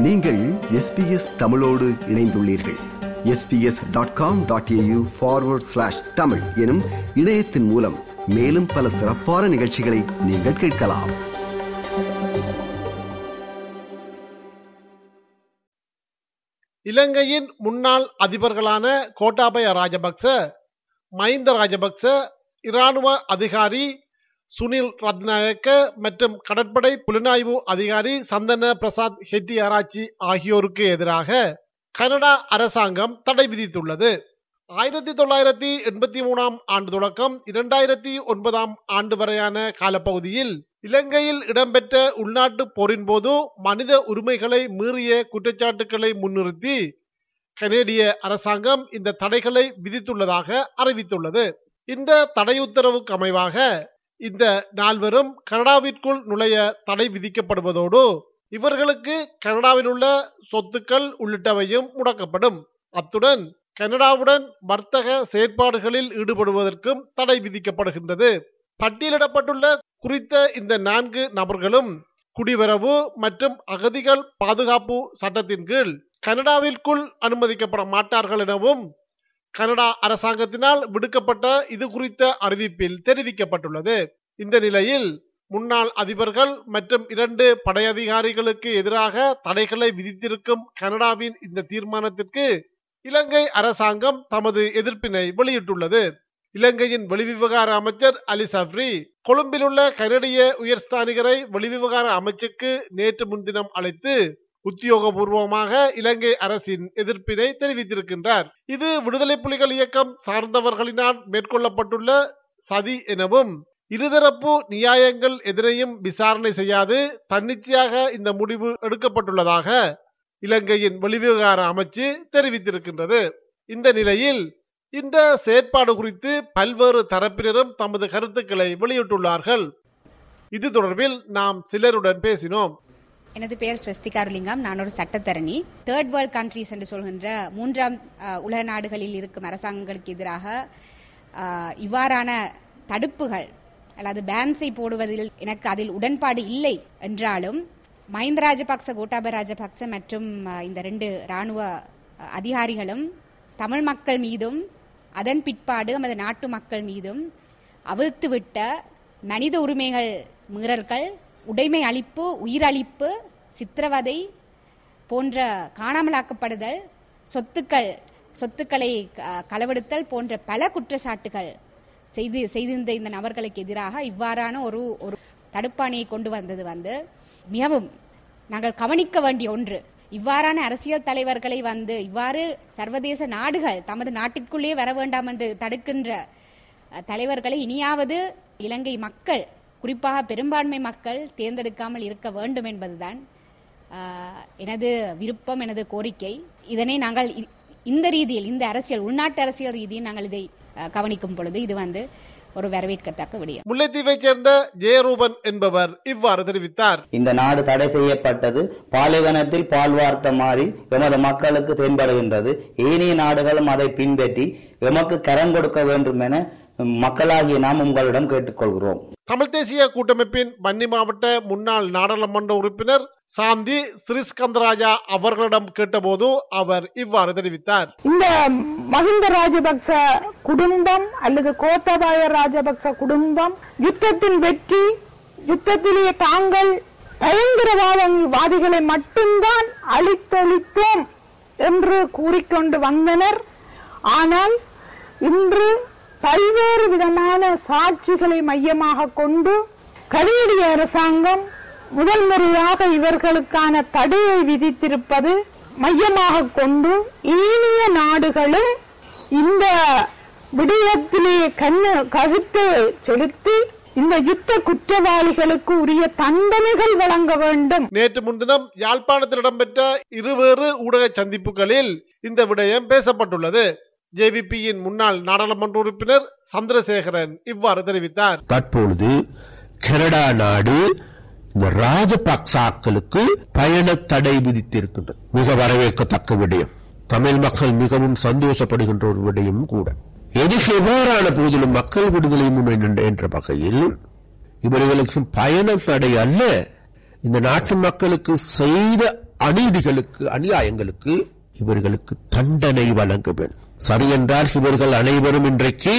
நீங்கள் எஸ்பிஎஸ் தமிழோடு இணைந்துள்ளீர்கள். SBS dot com dot AU forward slash Tamil எனும் இணையத்தின் மூலம் மேலும் பல சிறப்பான நிகழ்ச்சிகளை நீங்கள் கேட்கலாம். இலங்கையின் முன்னாள் அதிபர்களான கோட்டாபய ராஜபக்ச மஹிந்த ராஜபக்ச இராணுவ அதிகாரி சுனில் ரத்நாயக்க மற்றும் கடற்படை புலனாய்வு அதிகாரி சந்தன பிரசாத் ஹெட்டி ஆராய்ச்சி ஆகியோருக்கு எதிராக கனடா அரசாங்கம் தடை விதித்துள்ளது. ஆயிரத்தி தொள்ளாயிரத்தி எண்பத்தி மூணாம் ஆண்டு தொடக்கம் இரண்டாயிரத்தி ஒன்பதாம் ஆண்டு வரையான காலப்பகுதியில் இலங்கையில் இடம்பெற்ற உள்நாட்டு போரின் போது மனித உரிமைகளை மீறிய குற்றச்சாட்டுகளை முன்னிறுத்தி கனேடிய அரசாங்கம் இந்த தடைகளை விதித்துள்ளதாக அறிவித்துள்ளது. இந்த தடை உத்தரவுக்கு அமைவாக இந்த நால்வரும் கனடாவிற்குள் நுழைய தடை விதிக்கப்படுவதோடு இவர்களுக்கு கனடாவில் உள்ள சொத்துக்கள் உள்ளிட்டவையும் முடக்கப்படும். அத்துடன் கனடாவுடன் வர்த்தக செயற்பாடுகளில் ஈடுபடுவதற்கும் தடை விதிக்கப்படுகின்றது. பட்டியலிடப்பட்டுள்ள குறித்த இந்த நான்கு நபர்களும் குடிவரவு மற்றும் அகதிகள் பாதுகாப்பு சட்டத்தின் கீழ் கனடாவிற்குள் அனுமதிக்கப்பட மாட்டார்கள் எனவும் கனடா அரசாங்கத்தினால் விடுக்கப்பட்ட இது குறித்த அறிவிப்பில் தெரிவிக்கப்பட்டுள்ளது. இந்த நிலையில் முன்னாள் அதிபர்கள் மற்றும் இரண்டு படையதிகாரிகளுக்கு எதிராக தடைகளை விதித்திருக்கும் கனடாவின் இந்த தீர்மானத்திற்கு இலங்கை அரசாங்கம் தமது எதிர்ப்பினை வெளியிட்டுள்ளது. இலங்கையின் வெளிவிவகார அமைச்சர் அலி சப்ரி கொழும்பில் உள்ள கனடிய உயர்ஸ்தானிகரை வெளிவிவகார அமைச்சுக்கு நேற்று முன்தினம் அழைத்து உத்தியோகபூர்வமாக இலங்கை அரசின் எதிர்ப்பினை தெரிவித்திருக்கின்றார். இது விடுதலை புலிகள் இயக்கம் சார்ந்தவர்களினால் மேற்கொள்ளப்பட்டுள்ள சதி எனவும் இருதரப்பு நியாயங்கள் எதிரையும் விசாரணை செய்யாது தன்னிச்சையாக இந்த முடிவு எடுக்கப்பட்டுள்ளதாக இலங்கையின் வெளிவிவகார அமைச்சு தெரிவித்திருக்கின்றது. இந்த நிலையில் இந்த செயற்பாடு குறித்து பல்வேறு தரப்பினரும் தமது கருத்துக்களை வெளியிட்டுள்ளார்கள். இது தொடர்பில் நாம் சிலருடன் பேசினோம். எனது பெயர் ஸ்வஸ்திகாருலிங்கம் நான் ஒரு சட்டத்தரணி. தேர்ட் வேர்ல்ட் கண்ட்ரீஸ் என்று சொல்கின்ற மூன்றாம் உலக நாடுகளில் இருக்கும் அரசாங்கங்களுக்கு எதிராக இவ்வாறான தடுப்புகள் அல்லது பேன்ஸை போடுவதில் எனக்கு அதில் உடன்பாடு இல்லை என்றாலும் மஹிந்த ராஜபக்ச கோட்டாபய ராஜபக்ச மற்றும் இந்த ரெண்டு இராணுவ அதிகாரிகளும் தமிழ் மக்கள் மீதும் அதன் பிற்பாடு நமது நாட்டு மக்கள் மீதும் அவிழ்த்துவிட்ட மனித உரிமைகள் மீறல்கள் உடைமை அழிப்பு உயிரழிப்பு சித்திரவதை போன்ற காணாமலாக்கப்படுதல் சொத்துக்கள் சொத்துக்களை களவெடுத்தல் போன்ற பல குற்றச்சாட்டுகள் செய்து செய்திருந்த இந்த நபர்களுக்கு எதிராக இவ்வாறான ஒரு ஒரு தடுப்பாணியை கொண்டு வந்தது வந்து மிகவும் நாங்கள் கவனிக்க வேண்டிய ஒன்று. இவ்வாறான அரசியல் தலைவர்களை வந்து இவ்வாறு சர்வதேச நாடுகள் தமது நாட்டிற்குள்ளே வர வேண்டாம் என்று தடுக்கின்ற தலைவர்களை இனியாவது இலங்கை மக்கள் குறிப்பாக பெரும்பான்மை மக்கள் தேர்ந்தெடுக்காமல் இருக்க வேண்டும் என்பதுதான் எனது விருப்பம் எனது கோரிக்கை. இதனை நாங்கள் இந்த ரீதியில் இந்த அரசியல் உள்நாட்டு அரசியல் ரீதியில் நாங்கள் இதை கவனிக்கும் பொழுது இது வந்து ஒரு வரவேற்கத்தக்க விடயம். முல்லைத்தீவைச் சேர்ந்த ஜெயரூபன் என்பவர் இவ்வாறு தெரிவித்தார். இந்த நாடு தடை செய்யப்பட்டது. பாலைவனத்தில் பால் வார்த்த மாறி எமது மக்களுக்கு தென்படுகின்றது. ஏனைய நாடுகளும் அதை பின்பற்றி எமக்கு கரம் கொடுக்க வேண்டும் என மக்களாகிய நாம் உங்களிடம் கேட்டுக்கொள்கிறோம். தமிழ் தேசிய கூட்டமைப்பின் வன்னி மாவட்ட முன்னாள் நாடாளுமன்ற உறுப்பினர் சாந்தி ஸ்ரீஸ்கந்தராஜா அவர்களிடம் கேட்டபோது அவர் இவ்வாறு தெரிவித்தார். இந்த மஹிந்த ராஜபக்ச குடும்பம் அல்லது கோத்தபாய ராஜபக்ச குடும்பம் யுத்தத்தின் வெற்றி யுத்தத்திலே தாங்கள் பயங்கரவாதவாதிகளை மட்டும்தான் அழித்தொழித்தோம் என்று கூறிக்கொண்டு வந்தனர். ஆனால் இன்று பல்வேறு விதமான சாட்சிகளை மையமாக கொண்டு கனேடிய அரசாங்கம் முதல் முறையாக இவர்களுக்கான தடையை விதித்திருப்பது மையமாக கொண்டு ஏனைய நாடுகளும் இந்த விடயத்திலே கண்ணு கருத்து செலுத்தி இந்த யுத்த குற்றவாளிகளுக்கு உரிய தண்டனைகள் வழங்க வேண்டும். நேற்று முன்தினம் யாழ்ப்பாணத்தில் இடம்பெற்ற இருவேறு ஊடக சந்திப்புகளில் இந்த விடயம் பேசப்பட்டுள்ளது. ஜேவிபியின் முன்னாள் நாடாளுமன்ற உறுப்பினர் சந்திரசேகரன் இவ்வாறு தெரிவித்தார். தற்பொழுது கனடா நாடு இந்த ராஜபக்சாக்களுக்கு பயண தடை விதித்திருக்கின்றது. மிக வரவேற்கத்தக்க விடயம். தமிழ் மக்கள் மிகவும் சந்தோஷப்படுகின்ற ஒரு விடயம் கூட. எது எவ்வாறான போதிலும் மக்கள் விடுதலை முன்னணி என்ற வகையில் இவர்களுக்கு பயண தடை அல்ல இந்த நாட்டு மக்களுக்கு செய்த அநீதிகளுக்கு அநியாயங்களுக்கு இவர்களுக்கு தண்டனை வழங்க வேண்டும். சரி என்றால் இவர்கள் அனைவரும் இன்றைக்கு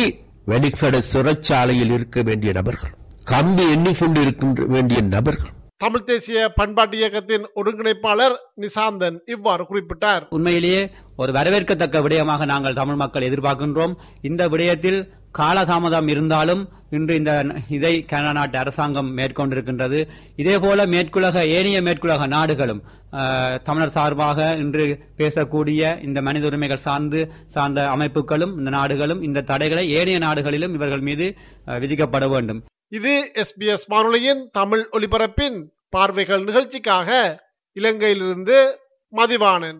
வெடிக்கடை சிறைச்சாலையில் இருக்க வேண்டிய நபர்கள். கம்பி எண்ணிக்கொண்டிருக்கின்ற வேண்டிய நபர்கள். தமிழ் தேசிய பண்பாட்டு இயக்கத்தின் ஒருங்கிணைப்பாளர் நிசாந்தன் இவ்வாறு குறிப்பிட்டார். உண்மையிலேயே ஒரு வரவேற்கத்தக்க விடயமாக நாங்கள் தமிழ் மக்கள் எதிர்பார்க்கின்றோம். இந்த விடயத்தில் காலதாமதம் இருந்தாலும் இன்று இந்த இதை கனடா நாட்டு அரசாங்கம் மேற்கொண்டிருக்கின்றது. இதேபோல மேற்குலக ஏனைய மேற்குலக நாடுகளும் தமிழர் சார்பாக இன்று பேசக்கூடிய இந்த மனித உரிமைகள் சார்ந்து சார்ந்த அமைப்புகளும் இந்த நாடுகளும் இந்த தடைகளை ஏனைய நாடுகளிலும் இவர்கள் மீது அஹ், விதிக்கப்பட வேண்டும். இது எஸ்பிஎஸ் வானொலியின் தமிழ் ஒலிபரப்பின் பார்வைகள் நிகழ்ச்சிக்காக இலங்கையிலிருந்து மதிவானன்